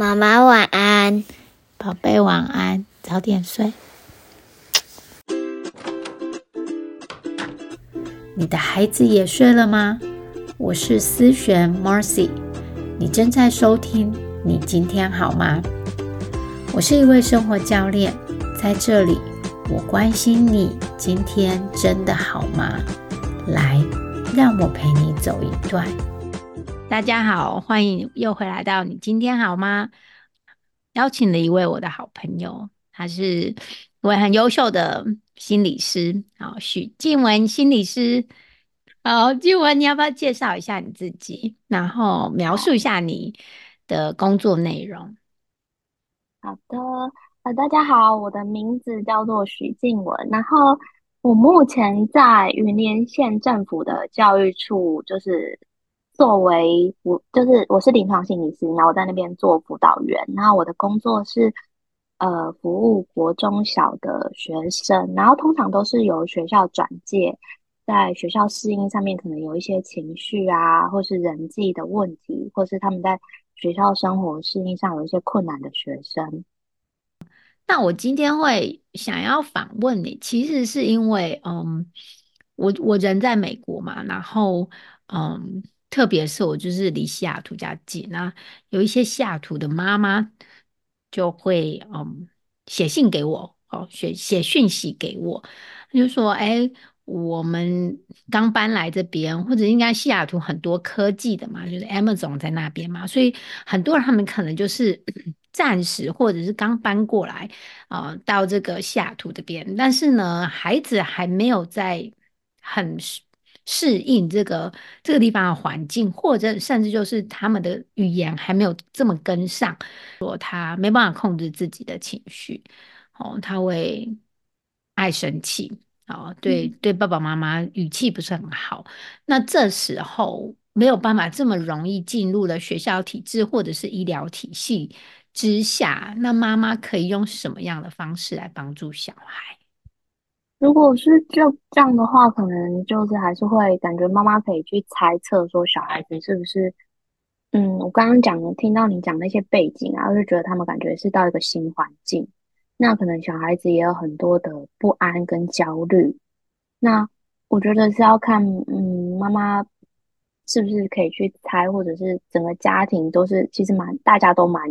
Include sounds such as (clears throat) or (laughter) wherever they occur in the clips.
妈妈晚安，宝贝晚安，早点睡。你的孩子也睡了吗？我是思璇 Marcy，你正在收听。你今天好吗？我是一位生活教练，在这里我关心你今天真的好吗？来，让我陪你走一段。大家好，欢迎又回来到你今天好吗？邀请了一位我的好朋友，他是一位很优秀的心理师，好，许静文心理师。好，静文，你要不要介绍一下你自己，然后描述一下你的工作内容？好的，呃，大家好，我的名字叫做许静文，然后我目前在云林县政府的教育处，就是。作为我，就是我是临床心理师，然后我在那边做辅导员。然后我的工作是，呃，服务国中小的学生，然后通常都是由学校转介，在学校适应上面可能有一些情绪啊，或是人际的问题，或是他们在学校生活适应上有一些困难的学生。那我今天会想要访问你，其实是因为，嗯，我我人在美国嘛，然后，嗯。特别是我就是离西雅图家近，那有一些西雅图的妈妈就会嗯写信给我，哦写写讯息给我，就说哎，我们刚搬来这边，或者应该西雅图很多科技的嘛，就是 Amazon 在那边嘛，所以很多人他们可能就是 (clears throat) 暂时或者是刚搬过来啊，到这个西雅图这边，但是呢，孩子还没有在很。适应这个这个地方的环境，或者甚至就是他们的语言还没有这么跟上，说他没办法控制自己的情绪，哦，他会爱生气，哦，对对，爸爸妈妈语气不是很好，那这时候没有办法这么容易进入了学校体制或者是医疗体系之下，那妈妈可以用什么样的方式来帮助小孩？如果是就这样的话，可能就是还是会感觉妈妈可以去猜测说小孩子是不是，嗯，我刚刚讲的听到你讲那些背景啊，我就觉得他们感觉是到一个新环境，那可能小孩子也有很多的不安跟焦虑，那我觉得是要看，嗯，妈妈是不是可以去猜，或者是整个家庭都是其实蛮大家都蛮，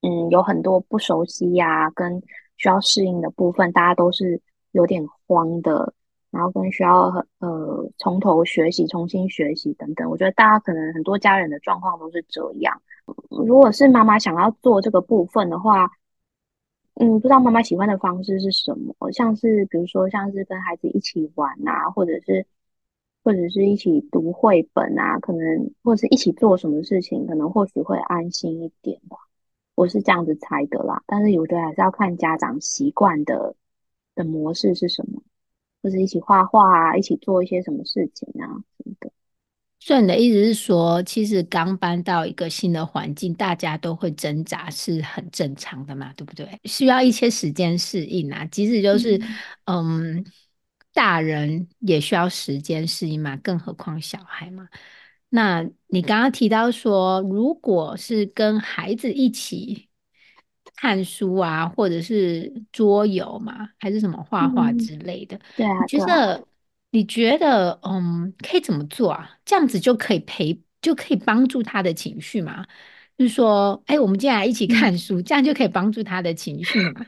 嗯，有很多不熟悉呀，跟需要适应的部分，大家都是。有点慌的，然后跟需要呃从头学习、重新学习等等，我觉得大家可能很多家人的状况都是这样。如果是妈妈想要做这个部分的话，嗯，不知道妈妈喜欢的方式是什么？像是比如说像是跟孩子一起玩啊，或者是或者是一起读绘本啊，可能或者是一起做什么事情，可能或许会安心一点吧。我是这样子猜的啦，但是我觉得还是要看家长习惯的。的模式是什么？或者一起画画啊，一起做一些什么事情啊什么的。所以你的意思是说，其实刚搬到一个新的环境，大家都会挣扎，是很正常的嘛，对不对？需要一些时间适应啊。即使就是嗯，大人也需要时间适应嘛，更何况小孩嘛。那你刚刚提到说，如果是跟孩子一起。看书啊，或者是桌游嘛，还是什么画画之类的。对啊，觉得你觉得嗯，可以怎么做啊？这样子就可以陪，就可以帮助他的情绪嘛？就是说，哎，我们接下来一起看书，这样就可以帮助他的情绪嘛？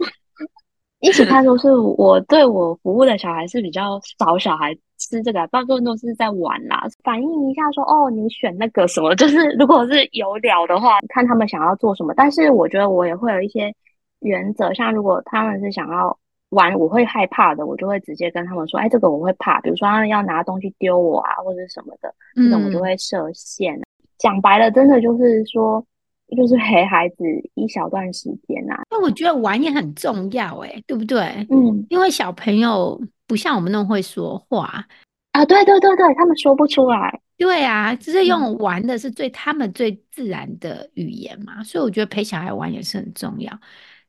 一起看都是我对我服务的小孩是比较少，小孩吃这个，大部分都是在玩啦。反映一下说，哦，你选那个什么，(laughs) 就是如果是有聊的话，看他们想要做什么。但是我觉得我也会有一些原则，像如果他们是想要玩，我会害怕的，我就会直接跟他们说，哎，这个我会怕，比如说他们要拿东西丢我啊，或者什么的，这种我就会设限。讲白了，真的就是说。就是陪孩子一小段时间呐，那我觉得玩也很重要，哎，对不对？嗯，因为小朋友不像我们那么会说话啊，对对对对，他们说不出来。对啊，就是用玩的是最他们最自然的语言嘛，所以我觉得陪小孩玩也是很重要。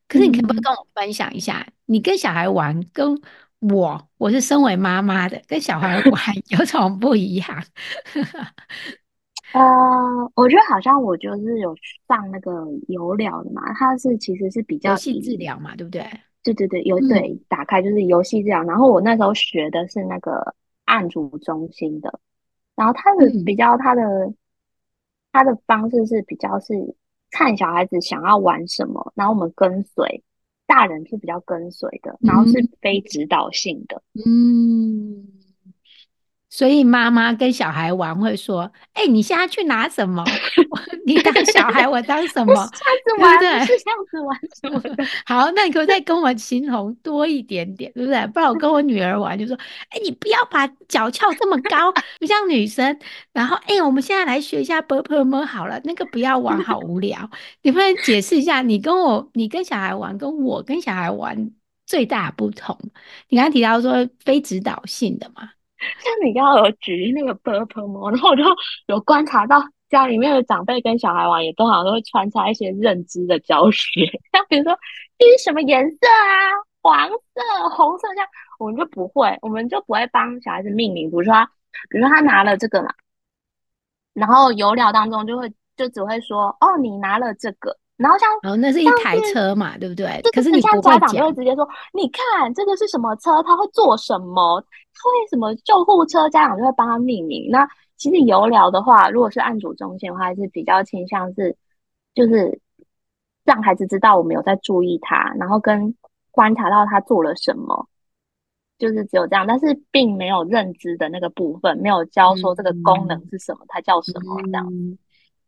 可是你可不可以跟我分享一下，你跟小孩玩，跟我我是身为妈妈的跟小孩玩 (laughs) 有什么不一样？呃，我觉得好像我就是有上那个有聊的嘛，它是其实是比较游戏治疗嘛，对不对？对对对，有嗯对打开就是游戏治疗，然后我那时候学的是那个案主中心的，然后它的嗯比较它的它的方式是比较是看小孩子想要玩什么，然后我们跟随，大人是比较跟随的，然后是嗯非指导性的。嗯。所以妈妈跟小孩玩会说：“哎、你现在去拿什么？我 (laughs) 你当小孩，我当什么？这样子玩，对不对？”是这样子玩什么的。(laughs) 好，那你可不可以再跟我形容多一点点，对不对？不然我跟我女儿玩就说：“哎，你不要把脚翘这么高，不像女生。”然后，哎，我们现在来学一下 b u r p l e 么好了，那个不要玩，好无聊。你不能解释一下，你跟我，你跟小孩玩，跟我跟小孩玩最大不同？你刚刚提到说非指导性的嘛，(laughs) 像你刚刚有举那个 purple 吗？然后我就有观察到家里面的长辈跟小孩玩，也都好像都会穿插一些认知的教学，(laughs) 像比如说这是什么颜色啊，黄色、红色这样，我们就不会，我们就不会帮小孩子命名，比如说他，比如说他拿了这个嘛，然后有料当中就会就只会说哦，你拿了这个，然后像然后那是一台是车嘛，对不对？可是你像家长就会，直接说，你看这个是什么车，它会做什么，它会什么救护车，家长就会帮他命名。那其实有聊的话，如果是按主中心的话，还是比较倾向是，就是让孩子知道我们有在注意他，然后跟观察到他做了什么，就是只有这样，但是并没有认知的那个部分，没有教说这个功能嗯是什么，它叫什么这样。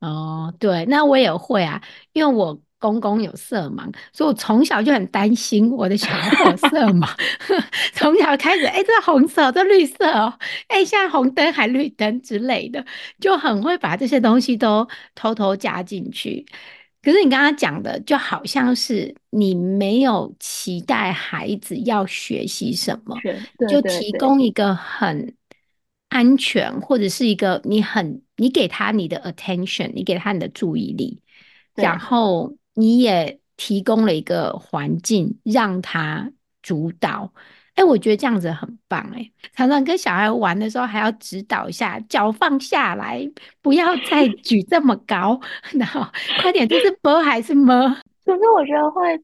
嗯，哦，对，那我也会啊，因为我公公有色盲，所以我从小就很担心我的小孩会有色盲，(laughs) 从小开始，哎，这红色，这绿色哦，哎，现在红灯还绿灯之类的，就很会把这些东西都偷偷加进去。可是你刚刚讲的，就好像是你没有期待孩子要学习什么，就提供一个很安全，或者是一个你很你给他你的 attention，你给他你的注意力，然。后你也提供了一个环境让他主导。哎，我觉得这样子很棒哎！常常跟小孩玩的时候，还要指导一下，脚放下来，不要再举这么高，(laughs) 然后快点，这是波还是 m？可是我觉得会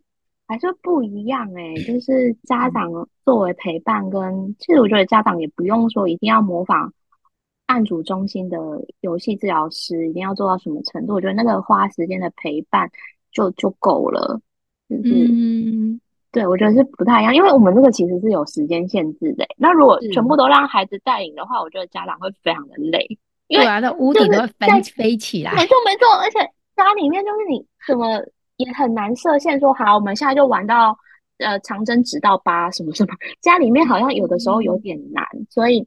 还是不一样诶、就是家长作为陪伴跟，其实我觉得家长也不用说一定要模仿案主中心的游戏治疗师，一定要做到什么程度。我觉得那个花时间的陪伴就就够了，就是嗯，对我觉得是不太一样，因为我们这个其实是有时间限制的欸、那如果全部，都让孩子带领的话，我觉得家长会非常的累，因为对啊，那屋就是顶都会在飞飞起来。没错没错，而且家里面就是你怎么也很难设限说好，我们现在就玩到呃长征直到八什么什么，(laughs) 家里面好像有的时候有嗯点难，所以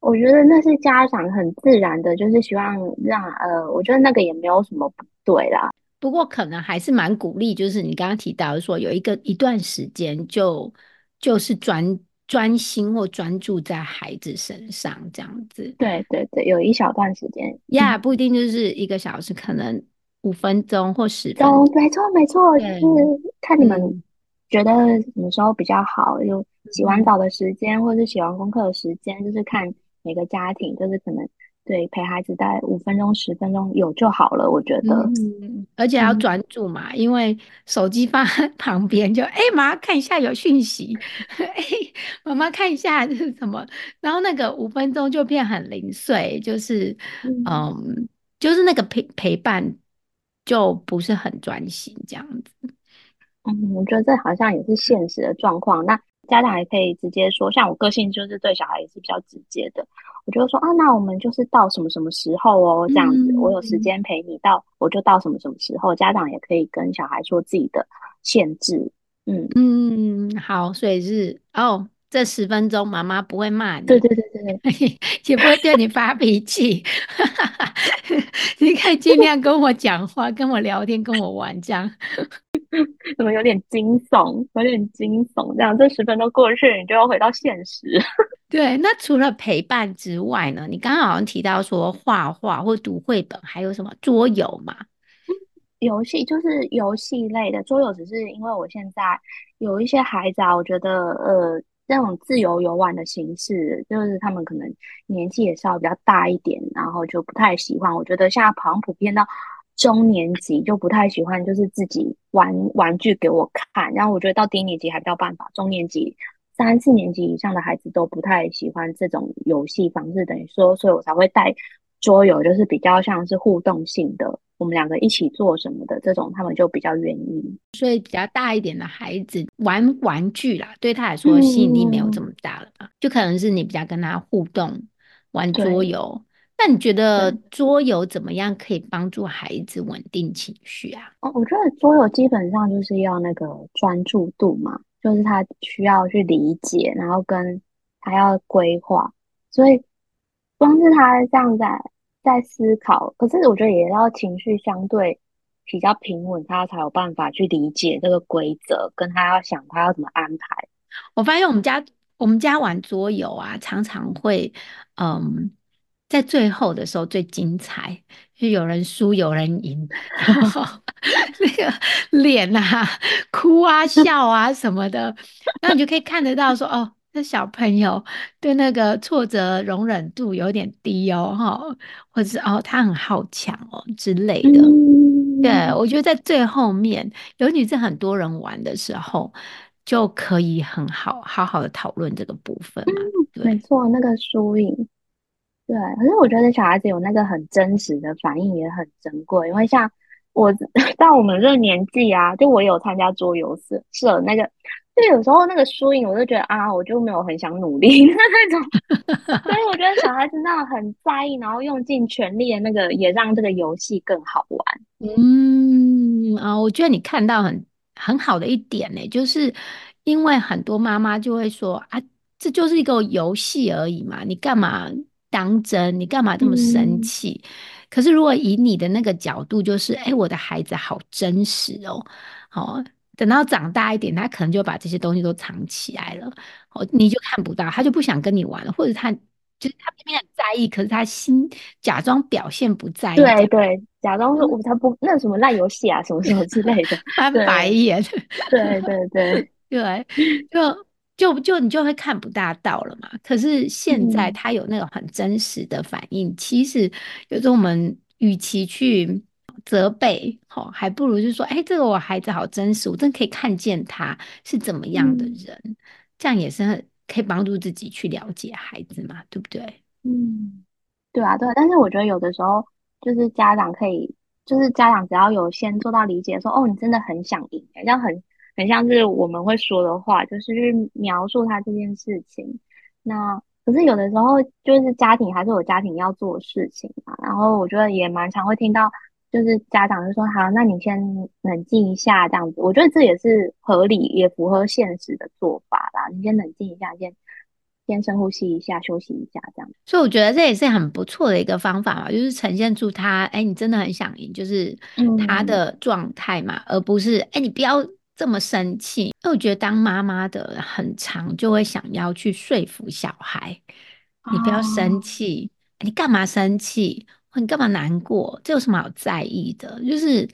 我觉得那是家长很自然的，就是希望让呃，我觉得那个也没有什么不对啦。不过可能还是蛮鼓励，就是你刚刚提到说有一个一段时间就就是专专心或专注在孩子身上这样子。对对对，有一小段时间，呀，嗯，不一定就是一个小时，可能五分钟或十分都钟。没错没错，就，是看你们嗯。觉得什么时候比较好，就洗完嗯澡的时间，或是写完功课的时间，就是看每个家庭，就是可能对陪孩子大概五分钟、十分钟有就好了，我觉得。嗯，而且要嗯，专注嘛，因为手机放在 (laughs) 旁边就，哎，妈妈看一下有讯息，哎，妈妈看一下这是什么，然后那个五分钟就变很零碎，就是，嗯。嗯，就是那个陪陪伴就不是很专心这样子。嗯，我觉得这好像也是现实的状况。那家长也可以直接说，像我个性就是对小孩也是比较直接的，我就会说啊，那我们就是到什么什么时候哦，这样子，我有时嗯间陪你到，我就到什么什么时候。家长也可以跟小孩说自己的限制。嗯，嗯，好，所以是哦，这十分钟妈妈不会骂你。对对对对对，(laughs) 也不会对你发脾气，(laughs) 你可以尽量跟我讲话、跟我聊天、跟我玩这样。(laughs) 怎么有点惊悚，有点惊悚。这样这十分钟过去，你就要回到现实。对，那除了陪伴之外呢？你刚刚好像提到说画画或读绘本，还有什么桌游嘛？游戏就是游戏类的桌游，只是因为我现在有一些孩子啊，我觉得呃这种自由游玩的形式，就是他们可能年纪也稍微比较大一点，然后就不太喜欢。我觉得现在好像普遍到中年级就不太喜欢，就是自己玩玩具给我看。然后我觉得到低年级还比较办法，中年级三四年级以上的孩子都不太喜欢这种游戏方式，等于说，所以我才会带桌游，就是比较像是互动性的。我们两个一起做什么的这种，他们就比较愿意。所以比较大一点的孩子玩玩具啦，对他来说吸引力没有这么大了嘛，就可能是你比较跟他互动玩桌游。那你觉得桌游怎么样可以帮助孩子稳定情绪啊？哦，我觉得桌游基本上就是要那个专注度嘛，就是他需要去理解，然后跟他要规划，所以光是他这样在。在思考，可是我觉得也要情绪相对比较平稳，他才有办法去理解这个规则，跟他要想他要怎么安排。我发现我们家我们家玩桌游啊，常常会嗯，在最后的时候最精彩，就有人输有人赢，然后 (laughs) 那个脸啊、哭啊、笑啊什么的，然后你就可以看得到说哦。那小朋友对那个挫折容忍度有点低哦，哈，或者是哦，他很好强哦之类的。对，我觉得在最后面，尤其是很多人玩的时候，就可以很好好好的讨论这个部分嘛。没错，那个输赢，对。可是我觉得小孩子有那个很真实的反应也很珍贵，因为像我 (laughs) 到我们这个年纪啊，就我有参加桌游社社那个。就有时候那个输赢，我就觉得啊，我就没有很想努力 (laughs) 的那种。所以我觉得小孩子那种很在意，然后用尽全力的那个，也让这个游戏更好玩。嗯啊，我觉得你看到很很好的一点呢，就是因为很多妈妈就会说啊，这就是一个游戏而已嘛，你干嘛当真？你干嘛这么生气？可是如果以你的那个角度，就是哎，我的孩子好真实哦，好。等到长大一点，他可能就把这些东西都藏起来了，哦，你就看不到，他就不想跟你玩了，或者他就是他明明很在意，可是他心假装表现不在意，对对，假装说我才不那什么烂游戏啊，什么什么之类的，(laughs) 翻白眼，对对对对，(laughs) 就就就你就会看不大到了嘛。可是现在他有那种很真实的反应，其实有时候我们与其去。责备，好，还不如就说，哎，这个我孩子好真实，我真可以看见他是怎么样的人，这样也是可以帮助自己去了解孩子嘛，对不对？嗯，对啊，对啊。但是我觉得有的时候，就是家长可以，就是家长只要有先做到理解，说，哦，你真的很想赢，这样很很像是我们会说的话，就是去描述他这件事情。那可是有的时候，就是家庭还是有家庭要做的事情嘛，然后我觉得也蛮常会听到。就是家长就说好，那你先冷静一下，这样子，我觉得这也是合理，也符合现实的做法啦。你先冷静一下，先先深呼吸一下，休息一下，这样。所以我觉得这也是很不错的一个方法嘛，就是呈现出他，哎，你真的很想赢，就是他的状态嘛，而不是哎，你不要这么生气。因为我觉得当妈妈的很长就会想要去说服小孩，你不要生气，你干嘛生气？你干嘛难过？这有什么好在意的？就是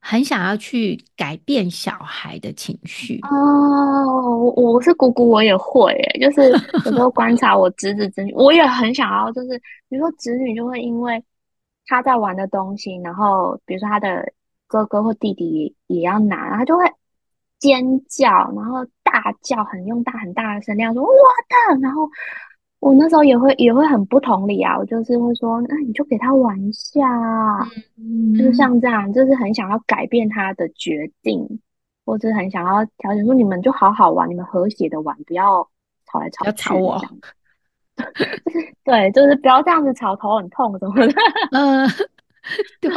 很想要去改变小孩的情绪哦。我是姑姑，我也会，就是有时候观察我侄子侄女，我也很想要，就是比如说侄女就会因为他在玩的东西，然后比如说他的哥哥或弟弟也要拿，然后就会尖叫，然后大叫，很用大很大的声量说我的，然后。我那时候也会也会很不同理啊，我就是会说，那你就给他玩一下，就是像这样，就是很想要改变他的决定，或者很想要调整说，你们就好好玩，你们和谐的玩，不要吵来吵去。吵我。对，就是不要这样子吵，头很痛什么的。嗯，(laughs) 对，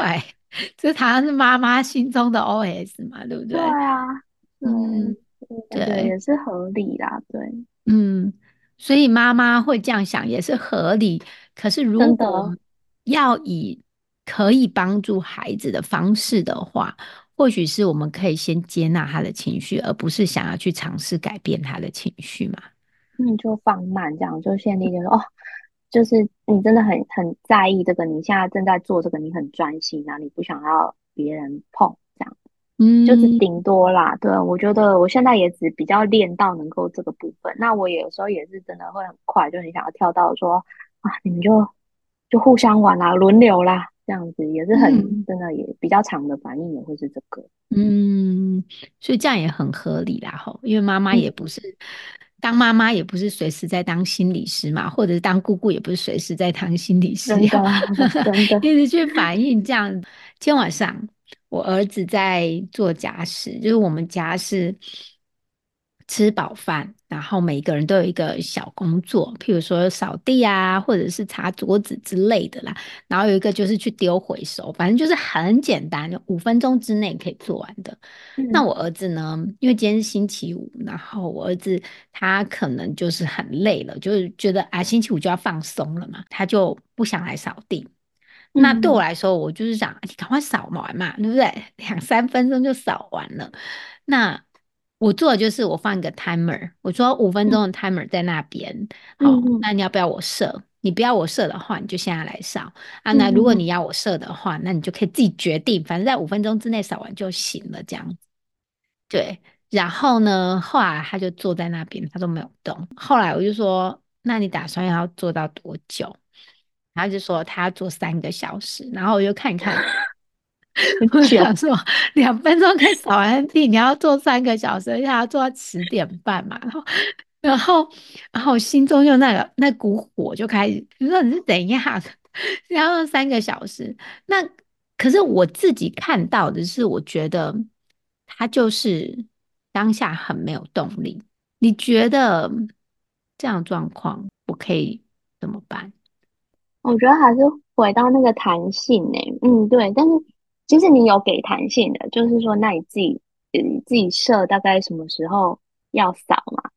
这好像是妈妈心中的 OS 嘛，对不对？对啊，嗯，对，也是合理啦，对，嗯。所以妈妈会这样想也是合理。可是如果要以可以帮助孩子的方式的话，或许是我们可以先接纳他的情绪，而不是想要去尝试改变他的情绪嘛。嗯，就放慢这样，就先理解说哦，就是你真的很很在意这个，你现在正在做这个，你很专心啊，你不想要别人碰。嗯，就是顶多啦。对，我觉得我现在也只比较练到能够这个部分。那我有时候也是真的会很快，就很想要跳到说啊，你们就就互相玩啦，轮流啦，这样子也是很嗯真的也比较长的反应也会是这个。嗯，所以这样也很合理啦，吼，因为妈妈也不嗯，是当妈妈，也不是随时在当心理师嘛，或者是当姑姑，也不是随时在当心理师，真的 (laughs) 真的，一直去反映这样。今天晚上我儿子在做家事，就是我们家是吃饱饭，然后每个人都有一个小工作，譬如说扫地啊，或者是擦桌子之类的啦。然后有一个就是去丢回收，反正就是很简单，就五分钟之内可以做完的。那嗯我儿子呢，因为今天是星期五，然后我儿子他可能就是很累了，就是觉得啊星期五就要放松了嘛，他就不想来扫地。那对我嗯来说，我就是想你赶快扫完嘛，对不对？(laughs) 两三分钟就扫完了。那我做的就是我放一个 timer，我说五分嗯钟的 timer 在那边，好，那你要不要我设？你不要我设的话，你就现在来扫啊。那如果嗯你要我设的话，那你就可以自己决定，反正在五分钟之内扫完就行了，这样子。对，然后呢，后来他就坐在那边，他都没有动。后来我就说，那你打算要做到多久？然后就说他要做三个小时，然后我就看一看，(laughs) 我想说两分钟可以扫完地，你要做三个小时，而要做到十点半嘛，然后然后然后心中就那个那股火就开始，你说你是怎样？(laughs) 然后三个小时，那可是我自己看到的是，我觉得他就是当下很没有动力。你觉得这样状况我可以怎么办？我觉得还是回到那个弹性呢、嗯，对。但是其实你有给弹性的，就是说，那你自己你自己设大概什么时候要扫嘛？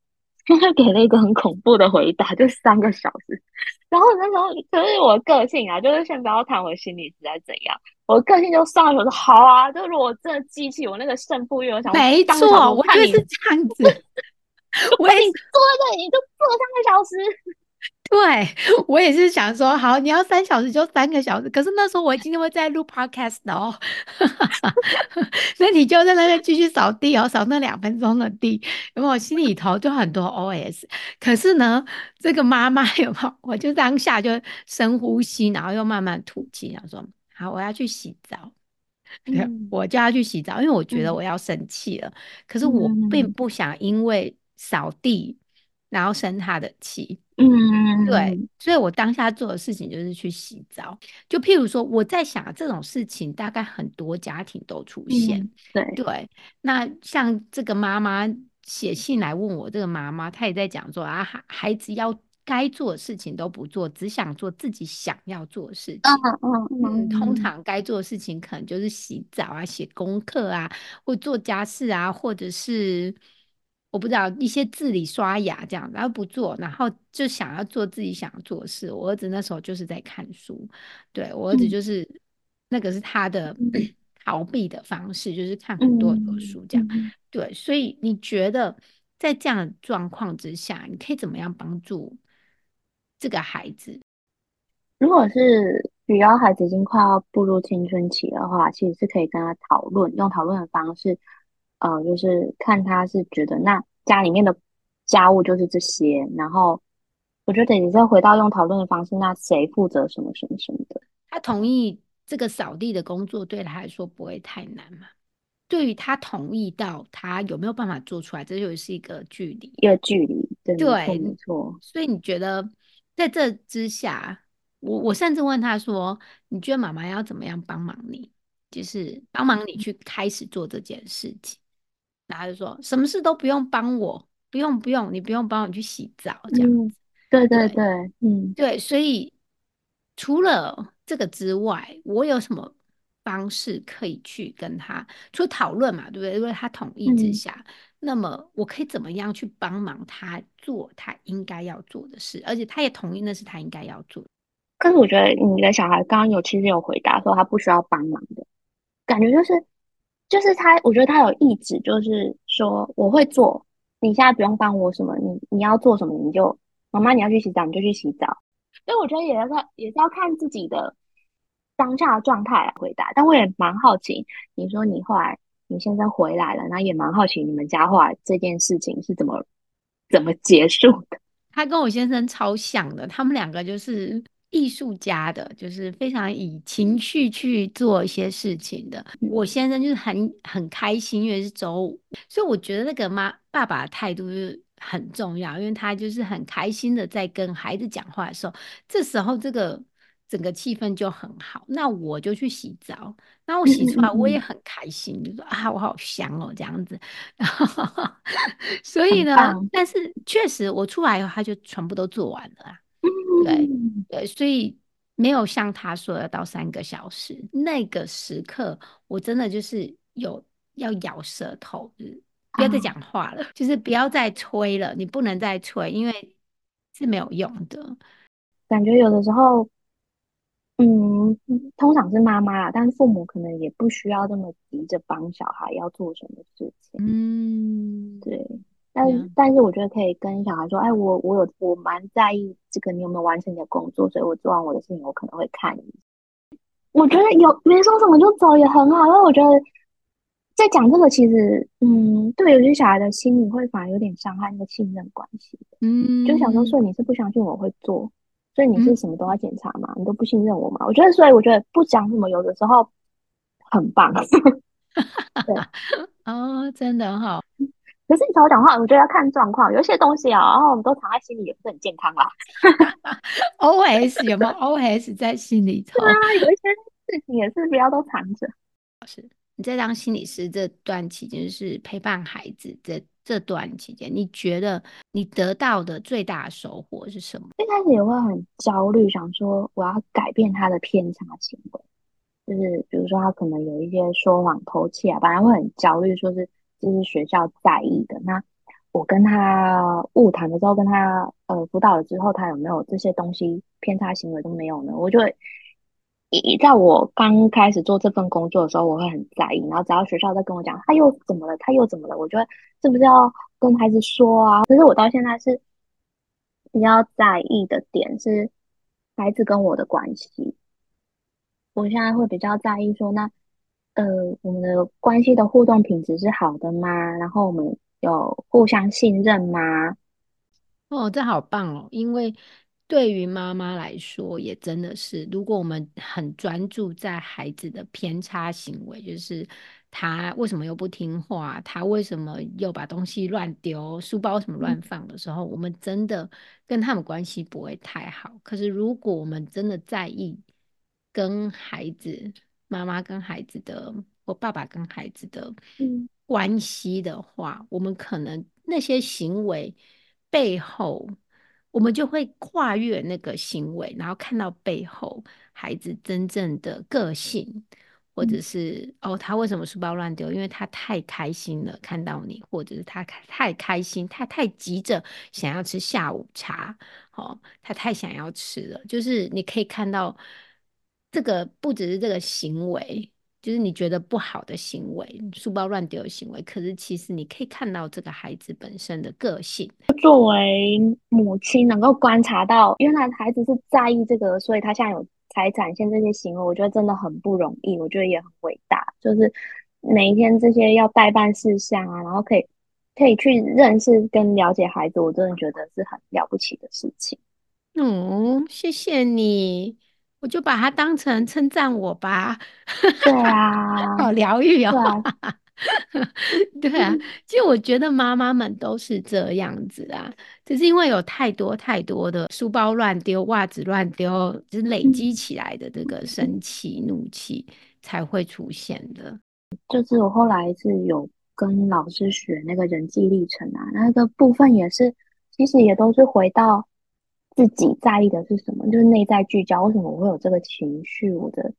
他 (laughs) 就给了一个很恐怖的回答，就三个小时。然后那时候就是我个性啊，就是先不要谈我心理实在怎样，我的个性就上来我说好啊，就是我真的记起我那个胜负欲，我想没错，我看你，我觉得是这样子。(laughs) 我你坐在这里，你就坐三个小时。对，(laughs) 我也是想说，好，你要三小时就三个小时。可是那时候我今天会在录 podcast 的哦，(laughs) 那你就在那边继续扫地哦，扫那两分钟的地，因为我心里头就很多 OS。可是呢，这个妈妈 (laughs) 有没有？我就当下就深呼吸，然后又慢慢吐气，想说，好，我要去洗澡。对，嗯我就要去洗澡，因为我觉得嗯我要生气了。可是我并嗯不想因为扫地然后生他的气。嗯对，嗯所以我当下做的事情就是去洗澡。就譬如说，我在想这种事情，大概很多家庭都出现。嗯，对，对，那像这个妈妈写信来问我，这个妈妈她也在讲说啊，孩孩子要该做的事情都不做，只想做自己想要做的事嗯情。嗯嗯，通嗯常该做的事情可能就是洗澡啊、写功课啊，或做家事啊，或者是我不知道一些自理刷牙这样，然后不做，然后就想要做自己想要做的事。我儿子那时候就是在看书，对，我儿子嗯就是那个是他的嗯 (clears throat) 逃避的方式，就是看很多很多嗯书这样。嗯，对，所以你觉得在这样的状况之下，你可以怎么样帮助这个孩子？如果是比较孩子已经快要步入青春期的话，其实是可以跟他讨论，用讨论的方式，呃，就是看他是觉得那家里面的家务就是这些，然后我觉得你再回到用讨论的方式，那谁负责什么什么什么的，他同意这个扫地的工作对他来说不会太难嘛？对于他同意到他有没有办法做出来，这就是一个距离。一个距离，对，没错对，没错，所以你觉得在这之下，我我甚至问他说：“你觉得妈妈要怎么样帮忙你？就是帮忙你去开始做这件事情。”然后他就说：“什么事都不用帮我，不用不用，你不用帮我去洗澡这样。”嗯，对对对对，嗯对，所以除了这个之外，我有什么方式可以去跟他，除了讨论嘛，对不对？因为他同意之嗯。下，那么我可以怎么样去帮忙他做他应该要做的事，而且他也同意那是他应该要做的。可是我觉得你的小孩刚刚有其实有回答说他不需要帮忙的感觉，就是就是他，我觉得他有意志，就是说我会做，你现在不用帮我什么，你你要做什么你就妈妈你要去洗澡你就去洗澡。所以我觉得也要看也是要看自己的当下的状态来回答。但我也蛮好奇，你说你后来你先生回来了，那也蛮好奇你们家后来这件事情是怎么怎么结束的。(laughs) 他跟我先生超像的，他们两个就是艺术家的，就是非常以情绪去做一些事情的。我先生就是很很开心，因为是周五，所以我觉得那个妈爸爸的态度是很重要，因为他就是很开心的在跟孩子讲话的时候，这时候这个整个气氛就很好。那我就去洗澡，那我洗出来我也很开心，就说啊我好香哦这样子。(laughs) 所以呢，但是确实我出来以后他就全部都做完了啊。对对，所以没有像他说的到三个小时，那个时刻我真的就是有要咬舌头，就是不要再讲话了，就是不要再催了，你不能再催，因为是没有用的。感觉有的时候，嗯，通常是妈妈啦，但是父母可能也不需要这么急着帮小孩要做什么事情。嗯，对。但但是我觉得可以跟小孩说，哎，我我有我蛮在意这个你有没有完成你的工作，所以我做完我的事情，我可能会看你。我觉得有没说什么就走也很好，因为我觉得在讲这个，其实嗯，对有些小孩的心理会反而有点伤害那个信任关系。嗯，就想说，所以你是不相信我会做，所以你是什么都要检查嘛，你都不信任我嘛？我觉得，所以我觉得不讲什么，有的时候很棒。(laughs) (laughs) 对，哦，真的好。可是你找我讲话，我觉得要看状况。有一些东西啊，然后我们都藏在心里，也不是很健康啦。O S 有没有 O S 在心里头？对啊，有一些事情也是不要都藏着。是你在当心理师这段期间，就是陪伴孩子这这段期间，你觉得你得到的最大的收获是什么？一开始也会很焦虑，想说我要改变他的偏差行为，就是比如说他可能有一些说谎、偷窃啊，本来会很焦虑，说是。这是学校在意的。那我跟他误谈的时候，跟他呃辅导了之后，他有没有这些东西偏差行为都没有呢？我就一在我刚开始做这份工作的时候，我会很在意。然后只要学校在跟我讲他又怎么了，他又怎么了，我觉得是不是要跟孩子说啊？可是我到现在是比较在意的点是孩子跟我的关系。我现在会比较在意说那。呃，我们的关系的互动品质是好的吗？然后我们有互相信任吗？哦，这好棒哦！因为对于妈妈来说，也真的是，如果我们很专注在孩子的偏差行为，就是他为什么又不听话，他为什么又把东西乱丢，书包什么乱放的时候，我们真的跟他们关系不会太好。可是如果我们真的在意跟孩子，妈妈跟孩子的，或爸爸跟孩子的关系的话，我们可能那些行为背后，我们就会跨越那个行为，然后看到背后孩子真正的个性，或者是哦，他为什么书包乱丢？因为他太开心了，看到你，或者是他太开心，他太急着想要吃下午茶，哦，他太想要吃了，就是你可以看到。这个不只是这个行为，就是你觉得不好的行为，书包乱丢的行为。可是其实你可以看到这个孩子本身的个性。作为母亲，能够观察到原来孩子是在意这个，所以他现在有才展现这些行为，我觉得真的很不容易。我觉得也很伟大，就是每一天这些要代办事项啊，然后可以可以去认识跟了解孩子，我真的觉得是很了不起的事情。嗯，谢谢你。我就把它当成称赞我吧，对啊，好疗愈哦，对啊，(laughs) 其实我觉得妈妈们都是这样子啊，只是因为有太多太多的书包乱丢、袜子乱丢，就是累积起来的这个生气、怒气才会出现的。就是我后来是有跟老师学那个人际历程啊，那个部分也是，其实也都是回到。自己在意的是什么？就是内在聚焦。为什么我会有这个情绪？我的，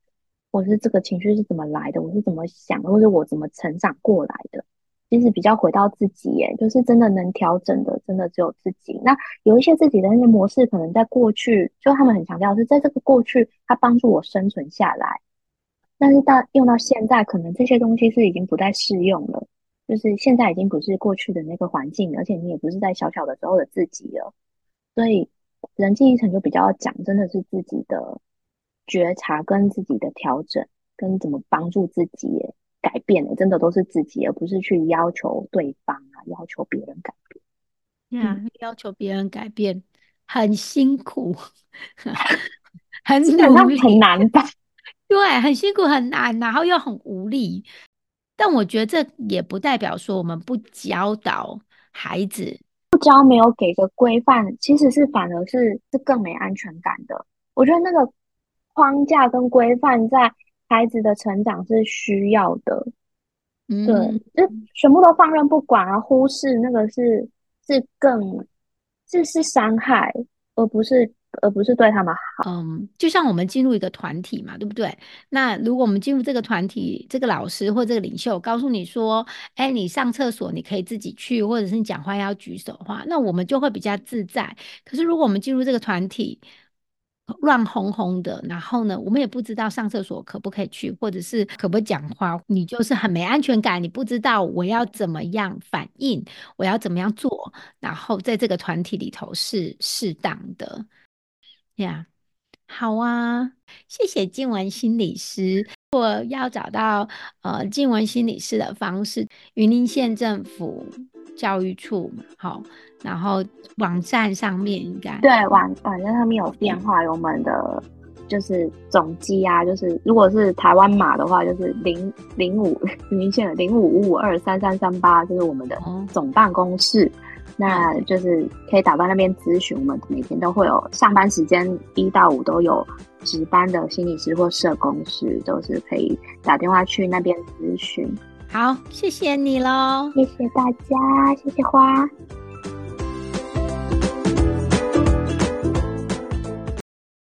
我是这个情绪是怎么来的？我是怎么想的？或者我怎么成长过来的？其实比较回到自己，耶，就是真的能调整的，真的只有自己。那有一些自己的那些模式，可能在过去，就他们很强调是在这个过去，它帮助我生存下来。但是到用到现在，可能这些东西是已经不再适用了。就是现在已经不是过去的那个环境，而且你也不是在小小的时候的自己了，所以。人际历程就比较讲，真的是自己的觉察跟自己的调整，跟怎么帮助自己。改变的，真的都是自己，而不是去要求对方啊，要求别人改变。嗯，要求别人改变很辛苦，(laughs) 很努力，很难吧？(laughs) 对，很辛苦，很难，然后又很无力。但我觉得这也不代表说我们不教导孩子，不教没有给个规范，其实是反而是是更没安全感的。我觉得那个框架跟规范在孩子的成长是需要的。嗯对，就全部都放任不管啊，忽视那个是是更是是伤害，而不是。而不是对他们好。嗯，就像我们进入一个团体嘛，对不对？那如果我们进入这个团体，这个老师或这个领袖告诉你说：“哎，你上厕所你可以自己去，或者是你讲话要举手的话，那我们就会比较自在。可是如果我们进入这个团体，乱哄哄的，然后呢，我们也不知道上厕所可不可以去，或者是可不可以讲话，你就是很没安全感，你不知道我要怎么样反应，我要怎么样做，然后在这个团体里头是适当的。”呀，好啊，谢谢静文心理师。我要找到呃静文心理师的方式，云林县政府教育处嘛，好，然后网站上面应该对网网站上面有电话，有我们的就是总机啊，就是如果是台湾码的话，就是零零五 (laughs) 云林县的零五五五二三三三八，就是我们的总办公室。那就是可以打到那边咨询，我们每天都会有上班时间一到五都有值班的心理师或社工师，都是可以打电话去那边咨询。好，谢谢你喽，谢谢大家，谢谢花。